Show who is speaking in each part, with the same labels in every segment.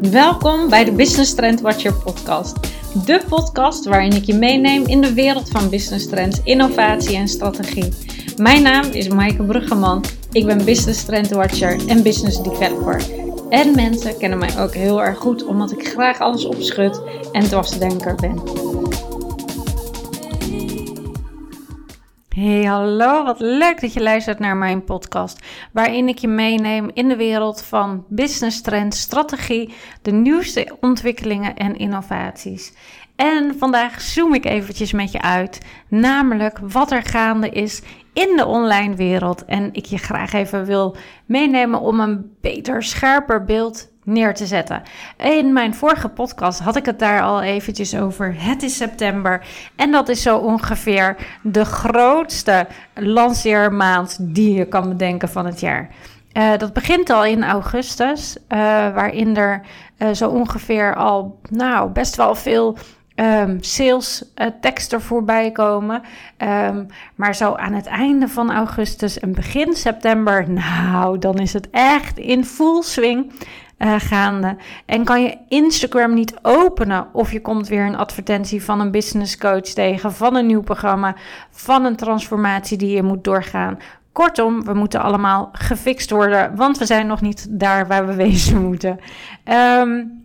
Speaker 1: Welkom bij de Business Trend Watcher podcast. De podcast waarin ik je meeneem in de wereld van business trends, innovatie en strategie. Mijn naam is Maaike Bruggeman. Ik ben Business Trend Watcher en Business Developer. En mensen kennen mij ook heel erg goed omdat ik graag alles opschud en dwarsdenker ben. Hey, hallo, wat leuk dat je luistert naar mijn podcast, waarin ik je meeneem in de wereld van business trends, strategie, de nieuwste ontwikkelingen en innovaties. En vandaag zoom ik eventjes met je uit, namelijk wat er gaande is in de online wereld. En ik je graag even wil meenemen om een beter, scherper beeld neer te zetten. In mijn vorige podcast had ik het daar al eventjes over. Het is september en dat is zo ongeveer de grootste lanceermaand die je kan bedenken van het jaar. Uh, dat begint al in augustus, uh, waarin er uh, zo ongeveer al nou, best wel veel um, sales teksten voorbij komen. Um, maar zo aan het einde van augustus en begin september, nou, dan is het echt in full swing. Uh, gaande. En kan je Instagram niet openen of je komt weer een advertentie van een business coach tegen, van een nieuw programma, van een transformatie die je moet doorgaan. Kortom, we moeten allemaal gefixt worden, want we zijn nog niet daar waar we wezen moeten. Um,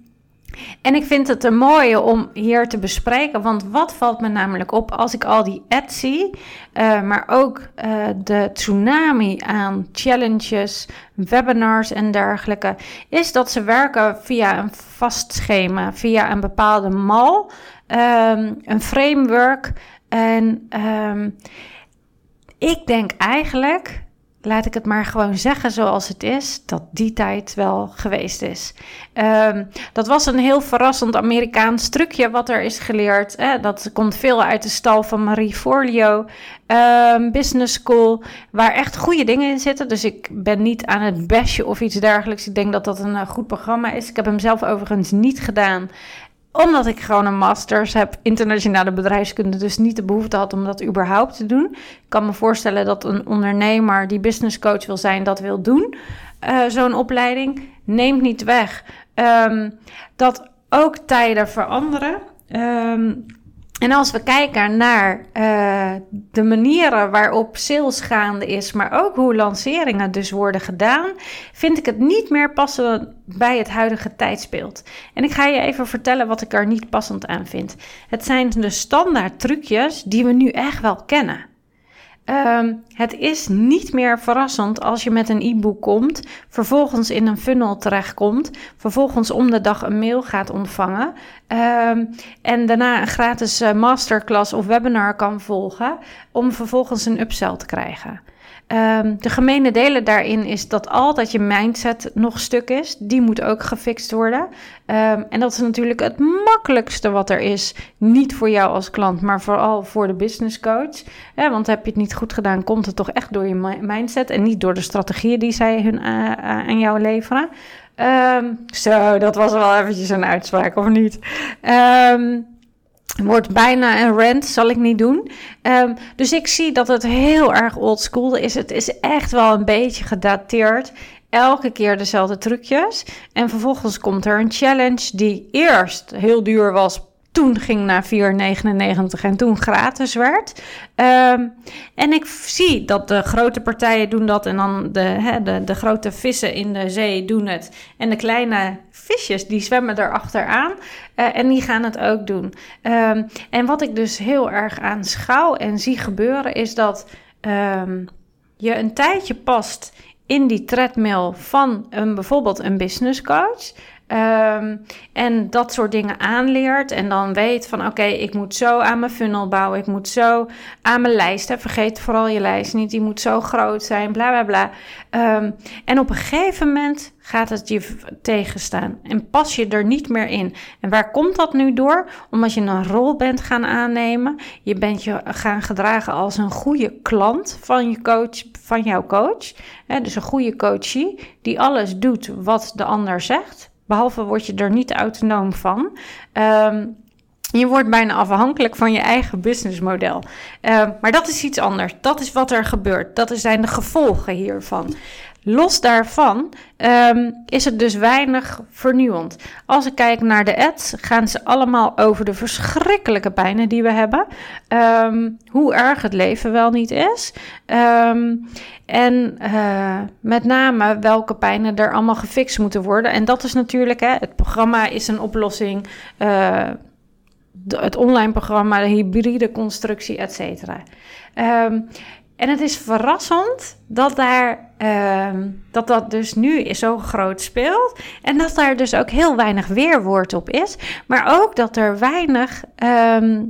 Speaker 1: en ik vind het een mooie om hier te bespreken, want wat valt me namelijk op als ik al die ads zie, uh, maar ook uh, de tsunami aan challenges, webinars en dergelijke, is dat ze werken via een vast schema, via een bepaalde mal, um, een framework. En um, ik denk eigenlijk laat ik het maar gewoon zeggen zoals het is, dat die tijd wel geweest is. Um, dat was een heel verrassend Amerikaans trucje wat er is geleerd. Dat komt veel uit de stal van Marie Forleo, um, Business School, waar echt goede dingen in zitten. Dus ik ben niet aan het bashen of iets dergelijks. Ik denk dat dat een uh, goed programma is. Ik heb hem zelf overigens niet gedaan omdat ik gewoon een masters heb internationale bedrijfskunde, dus niet de behoefte had om dat überhaupt te doen. Ik kan me voorstellen dat een ondernemer die business coach wil zijn, dat wil doen. Uh, Zo'n opleiding neemt niet weg um, dat ook tijden veranderen. Um, en als we kijken naar uh, de manieren waarop sales gaande is, maar ook hoe lanceringen dus worden gedaan, vind ik het niet meer passen bij het huidige tijdsbeeld. En ik ga je even vertellen wat ik er niet passend aan vind. Het zijn de standaard trucjes die we nu echt wel kennen. Um, het is niet meer verrassend als je met een e-book komt, vervolgens in een funnel terechtkomt, vervolgens om de dag een mail gaat ontvangen um, en daarna een gratis uh, masterclass of webinar kan volgen om vervolgens een upsell te krijgen. Um, de gemene delen daarin is dat altijd je mindset nog stuk is. Die moet ook gefixt worden. Um, en dat is natuurlijk het makkelijkste wat er is. Niet voor jou als klant, maar vooral voor de business coach. Want heb je het niet goed gedaan, komt het toch echt door je mindset en niet door de strategieën die zij hun, uh, aan jou leveren. Um, zo, dat was wel eventjes een uitspraak, of niet? Um, Wordt bijna een rant, zal ik niet doen. Um, dus ik zie dat het heel erg oldschool is. Het is echt wel een beetje gedateerd. Elke keer dezelfde trucjes. En vervolgens komt er een challenge die eerst heel duur was toen ging naar 4,99 en toen gratis werd. Um, en ik zie dat de grote partijen doen dat en dan de, de, de grote vissen in de zee doen het. En de kleine visjes die zwemmen erachteraan uh, en die gaan het ook doen. Um, en wat ik dus heel erg aanschouw en zie gebeuren is dat um, je een tijdje past in die treadmill van een, bijvoorbeeld een business coach. Um, en dat soort dingen aanleert. En dan weet van oké, ik moet zo aan mijn funnel bouwen. Ik moet zo aan mijn lijst. Hè. Vergeet vooral je lijst niet. Die moet zo groot zijn. Bla bla bla. Um, en op een gegeven moment gaat het je tegenstaan. En pas je er niet meer in. En waar komt dat nu door? Omdat je een rol bent gaan aannemen. Je bent je gaan gedragen als een goede klant van je coach, van jouw coach. Hè, dus een goede coachie die alles doet wat de ander zegt. Behalve word je er niet autonoom van. Um, je wordt bijna afhankelijk van je eigen businessmodel. Uh, maar dat is iets anders. Dat is wat er gebeurt. Dat zijn de gevolgen hiervan. Los daarvan ehm, is het dus weinig vernieuwend. Als ik kijk naar de ads, gaan ze allemaal over de verschrikkelijke pijnen die we hebben. Ehm, hoe erg het leven wel niet is. Ehm, en uh, met name welke pijnen er allemaal gefixt moeten worden. En dat is natuurlijk, hè, het programma is een oplossing. Uh, het online programma, de hybride constructie, et cetera. En het is verrassend dat, daar, uh, dat dat dus nu zo groot speelt. En dat daar dus ook heel weinig weerwoord op is. Maar ook dat er weinig um,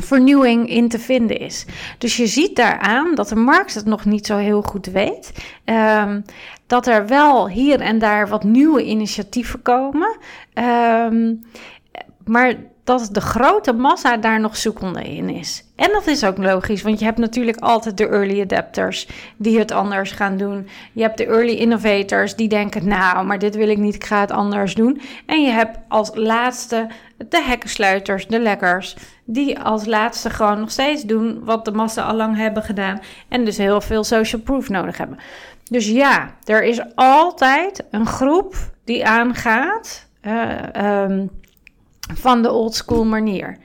Speaker 1: vernieuwing in te vinden is. Dus je ziet daaraan dat de markt het nog niet zo heel goed weet. Um, dat er wel hier en daar wat nieuwe initiatieven komen. Um, maar dat de grote massa daar nog zoekende in is. En dat is ook logisch, want je hebt natuurlijk altijd de early adapters die het anders gaan doen. Je hebt de early innovators die denken, nou, maar dit wil ik niet, ik ga het anders doen. En je hebt als laatste de hekkensluiters, de lekkers, die als laatste gewoon nog steeds doen wat de massa al lang hebben gedaan en dus heel veel social proof nodig hebben. Dus ja, er is altijd een groep die aangaat. Uh, um, van de old school manier.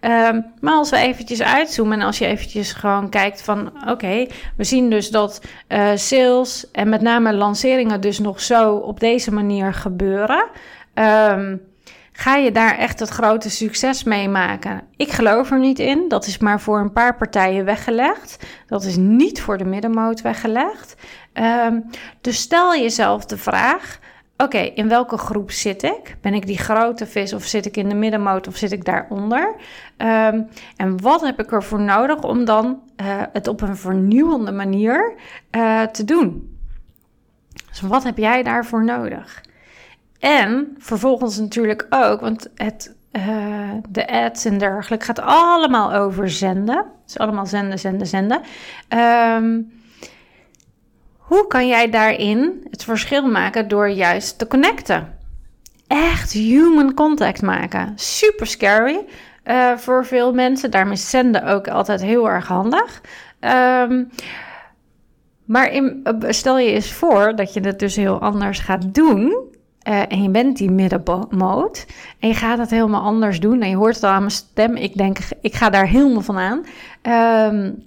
Speaker 1: Um, maar als we eventjes uitzoomen en als je eventjes gewoon kijkt van oké, we zien dus dat uh, sales en met name lanceringen dus nog zo op deze manier gebeuren. Um, ga je daar echt het grote succes mee maken? Ik geloof er niet in. Dat is maar voor een paar partijen weggelegd. Dat is niet voor de middenmoot weggelegd. Um, dus stel jezelf de vraag: oké, in welke groep zit ik? Ben ik die grote vis of zit ik in de middenmoot of zit ik daaronder? Um, en wat heb ik ervoor nodig om dan uh, het op een vernieuwende manier uh, te doen? Dus wat heb jij daarvoor nodig? En vervolgens natuurlijk ook, want het, uh, de ads en dergelijke gaat allemaal over zenden. Dus allemaal zenden, zenden, zenden. Um, hoe kan jij daarin het verschil maken door juist te connecten? Echt human contact maken. Super scary uh, voor veel mensen. Daarom is zenden ook altijd heel erg handig. Um, maar in, stel je eens voor dat je het dus heel anders gaat doen. Uh, en je bent die middenmoot. En je gaat het helemaal anders doen. En je hoort het al aan mijn stem. Ik denk, ik ga daar helemaal van aan. Um,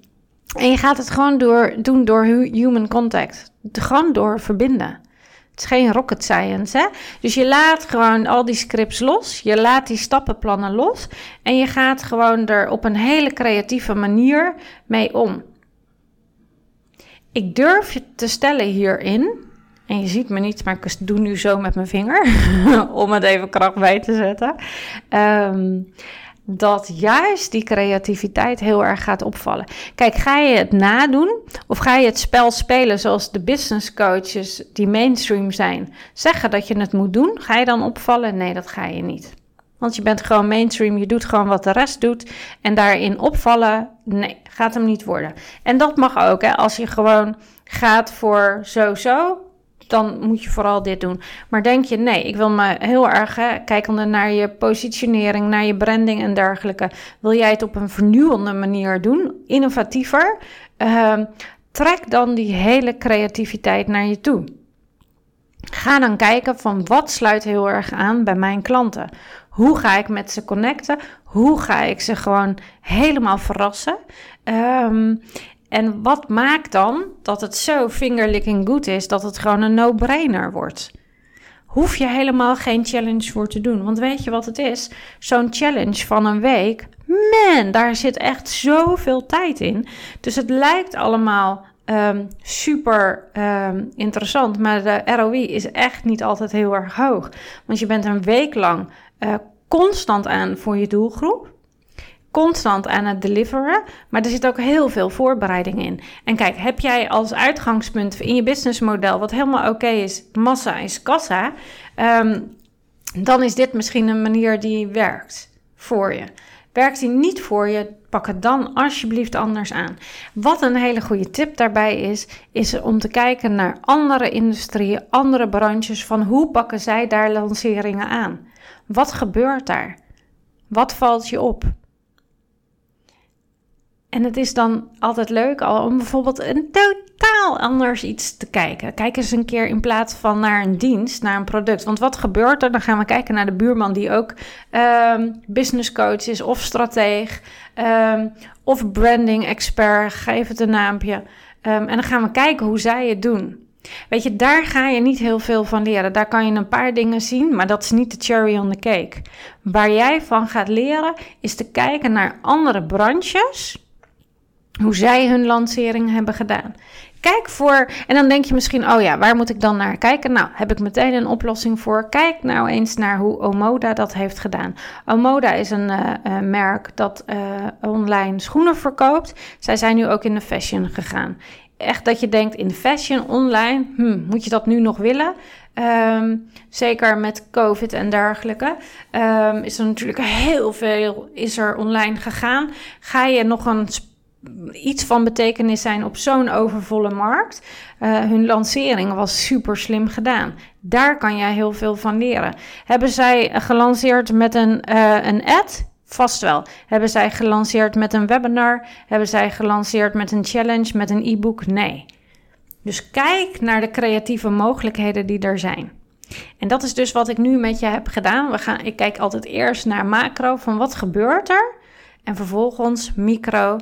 Speaker 1: en je gaat het gewoon door, doen door human contact. Gewoon door verbinden. Het is geen rocket science, hè? Dus je laat gewoon al die scripts los. Je laat die stappenplannen los. En je gaat gewoon er op een hele creatieve manier mee om. Ik durf je te stellen hierin. En je ziet me niet, maar ik doe nu zo met mijn vinger. om het even kracht bij te zetten. Um, dat juist die creativiteit heel erg gaat opvallen. Kijk, ga je het nadoen of ga je het spel spelen zoals de business coaches die mainstream zijn zeggen dat je het moet doen? Ga je dan opvallen? Nee, dat ga je niet. Want je bent gewoon mainstream, je doet gewoon wat de rest doet. En daarin opvallen, nee, gaat hem niet worden. En dat mag ook, hè, als je gewoon gaat voor zo-zo, dan moet je vooral dit doen. Maar denk je, nee, ik wil me heel erg, hè, kijkende naar je positionering, naar je branding en dergelijke, wil jij het op een vernieuwende manier doen, innovatiever, uh, trek dan die hele creativiteit naar je toe. Ga dan kijken van wat sluit heel erg aan bij mijn klanten. Hoe ga ik met ze connecten? Hoe ga ik ze gewoon helemaal verrassen? Um, en wat maakt dan dat het zo fingerlicking goed is dat het gewoon een no-brainer wordt? Hoef je helemaal geen challenge voor te doen. Want weet je wat het is? Zo'n challenge van een week, man, daar zit echt zoveel tijd in. Dus het lijkt allemaal um, super um, interessant, maar de ROI is echt niet altijd heel erg hoog. Want je bent een week lang uh, constant aan voor je doelgroep constant aan het deliveren, maar er zit ook heel veel voorbereiding in. En kijk, heb jij als uitgangspunt in je businessmodel, wat helemaal oké is, massa is kassa, um, dan is dit misschien een manier die werkt voor je. Werkt die niet voor je, pak het dan alsjeblieft anders aan. Wat een hele goede tip daarbij is, is om te kijken naar andere industrieën, andere branches, van hoe pakken zij daar lanceringen aan? Wat gebeurt daar? Wat valt je op? En het is dan altijd leuk om bijvoorbeeld een totaal anders iets te kijken. Kijk eens een keer in plaats van naar een dienst, naar een product. Want wat gebeurt er? Dan gaan we kijken naar de buurman die ook um, business coach is of strateeg um, of branding expert. Geef het een naampje. Um, en dan gaan we kijken hoe zij het doen. Weet je, daar ga je niet heel veel van leren. Daar kan je een paar dingen zien, maar dat is niet de cherry on the cake. Waar jij van gaat leren is te kijken naar andere branches hoe zij hun lancering hebben gedaan. Kijk voor, en dan denk je misschien, oh ja, waar moet ik dan naar kijken? Nou, heb ik meteen een oplossing voor. Kijk nou eens naar hoe Omoda dat heeft gedaan. Omoda is een uh, uh, merk dat uh, online schoenen verkoopt. Zij zijn nu ook in de fashion gegaan. Echt dat je denkt, in fashion online, hmm, moet je dat nu nog willen? Um, zeker met COVID en dergelijke. Um, is er natuurlijk heel veel is er online gegaan. Ga je nog een iets van betekenis zijn op zo'n overvolle markt. Uh, hun lancering was super slim gedaan. Daar kan jij heel veel van leren. Hebben zij gelanceerd met een, uh, een ad? Vast wel. Hebben zij gelanceerd met een webinar? Hebben zij gelanceerd met een challenge, met een e-book? Nee. Dus kijk naar de creatieve mogelijkheden die er zijn. En dat is dus wat ik nu met je heb gedaan. We gaan, ik kijk altijd eerst naar macro, van wat gebeurt er? En vervolgens micro,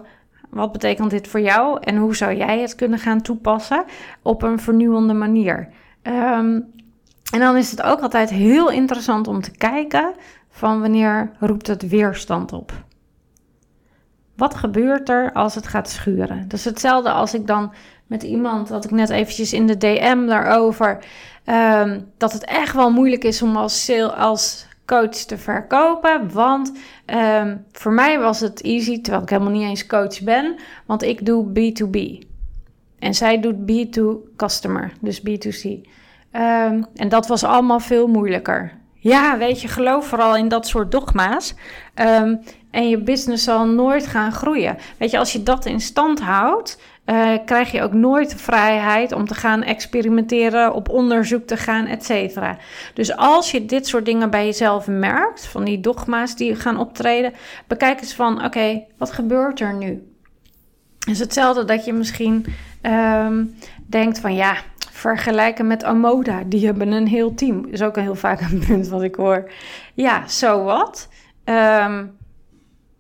Speaker 1: wat betekent dit voor jou en hoe zou jij het kunnen gaan toepassen op een vernieuwende manier? Um, en dan is het ook altijd heel interessant om te kijken van wanneer roept het weerstand op. Wat gebeurt er als het gaat schuren? Dus hetzelfde als ik dan met iemand, dat ik net eventjes in de DM daarover, um, dat het echt wel moeilijk is om als, sale, als coach te verkopen. Want um, voor mij was het easy, terwijl ik helemaal niet eens coach ben. Want ik doe B2B. En zij doet B2-customer, dus B2C. Um, en dat was allemaal veel moeilijker. Ja, weet je, geloof vooral in dat soort dogma's. Um, en je business zal nooit gaan groeien. Weet je, als je dat in stand houdt, uh, krijg je ook nooit de vrijheid om te gaan experimenteren, op onderzoek te gaan, et cetera. Dus als je dit soort dingen bij jezelf merkt, van die dogma's die gaan optreden, bekijk eens van, oké, wat gebeurt er nu? Het is hetzelfde dat je misschien um, denkt van, ja, vergelijken met Amoda, die hebben een heel team. Is ook heel vaak een punt wat ik hoor. Ja, zo wat. Um,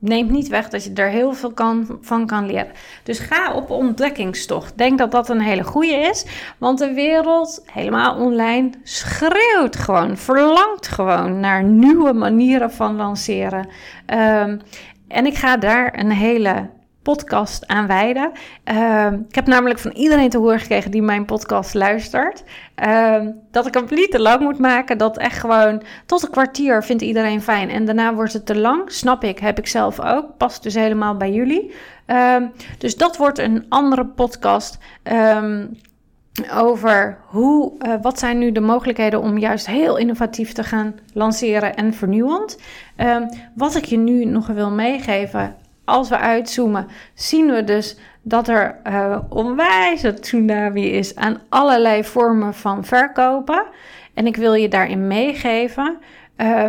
Speaker 1: neemt niet weg dat je er heel veel kan, van kan leren. Dus ga op ontdekkingstocht. Denk dat dat een hele goede is. Want de wereld, helemaal online, schreeuwt gewoon, verlangt gewoon naar nieuwe manieren van lanceren. Um, en ik ga daar een hele podcast aan wijden. Uh, ik heb namelijk van iedereen te horen gekregen die mijn podcast luistert. Uh, dat ik hem niet te lang moet maken. Dat echt gewoon tot een kwartier vindt iedereen fijn. En daarna wordt het te lang. Snap ik, heb ik zelf ook. Past dus helemaal bij jullie. Uh, dus dat wordt een andere podcast. Ehm, over hoe, uh, wat zijn nu de mogelijkheden om juist heel innovatief te gaan lanceren en vernieuwend. Wat ik je nu nog wil meegeven als we uitzoomen, zien we dus dat er uh, onwijs een tsunami is aan allerlei vormen van verkopen. En ik wil je daarin meegeven. Uh,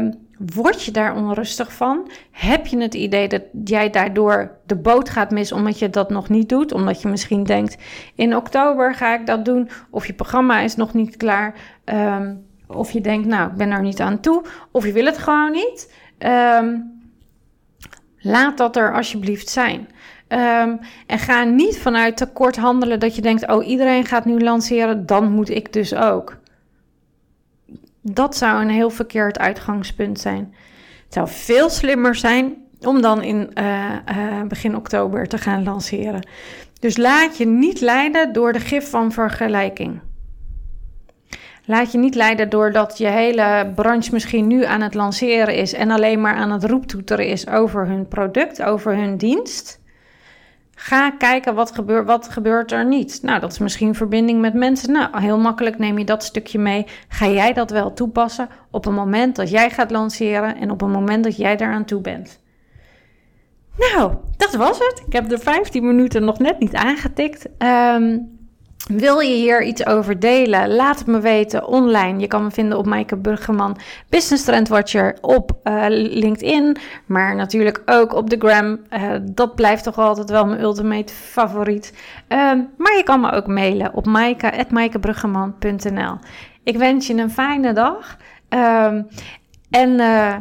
Speaker 1: word je daar onrustig van? Heb je het idee dat jij daardoor de boot gaat missen omdat je dat nog niet doet? Omdat je misschien denkt: in oktober ga ik dat doen, of je programma is nog niet klaar. Um, of je denkt: nou, ik ben er niet aan toe, of je wil het gewoon niet. Um, Laat dat er alsjeblieft zijn. Um, en ga niet vanuit tekort handelen dat je denkt: oh, iedereen gaat nu lanceren, dan moet ik dus ook. Dat zou een heel verkeerd uitgangspunt zijn. Het zou veel slimmer zijn om dan in uh, uh, begin oktober te gaan lanceren. Dus laat je niet leiden door de gif van vergelijking. Laat je niet leiden doordat je hele branche misschien nu aan het lanceren is en alleen maar aan het roeptoeteren is over hun product, over hun dienst. Ga kijken wat gebeurt, wat gebeurt er niet. Nou, dat is misschien verbinding met mensen. Nou, heel makkelijk neem je dat stukje mee. Ga jij dat wel toepassen op een moment dat jij gaat lanceren en op een moment dat jij daaraan toe bent. Nou, dat was het. Ik heb de 15 minuten nog net niet aangetikt. Um, Wil je hier iets over delen? Laat het me weten online. Je kan me vinden op Maaike Burgerman, Business Trend Watcher op uh, LinkedIn. Maar natuurlijk ook op de gram. Uh, dat blijft toch altijd wel mijn ultimate favoriet. Uh, maar je kan me ook mailen op maaike.maaikebruggeman.nl Ik wens je een fijne dag. Ehm, en eh,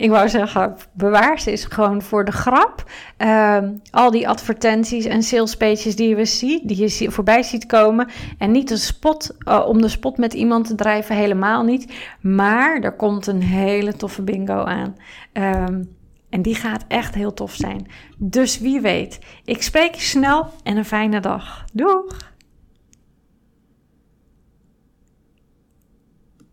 Speaker 1: ik wou zeggen, bewaar ze is gewoon voor de grap. Ehm, al die advertenties en sales pages die je, ziet, die je voorbij ziet komen. En niet de spot, uh, om de spot met iemand te drijven, helemaal niet. Maar er komt een hele toffe bingo aan. Um, en die gaat echt heel tof zijn. Dus wie weet. Ik spreek je snel en een fijne dag. Doeg!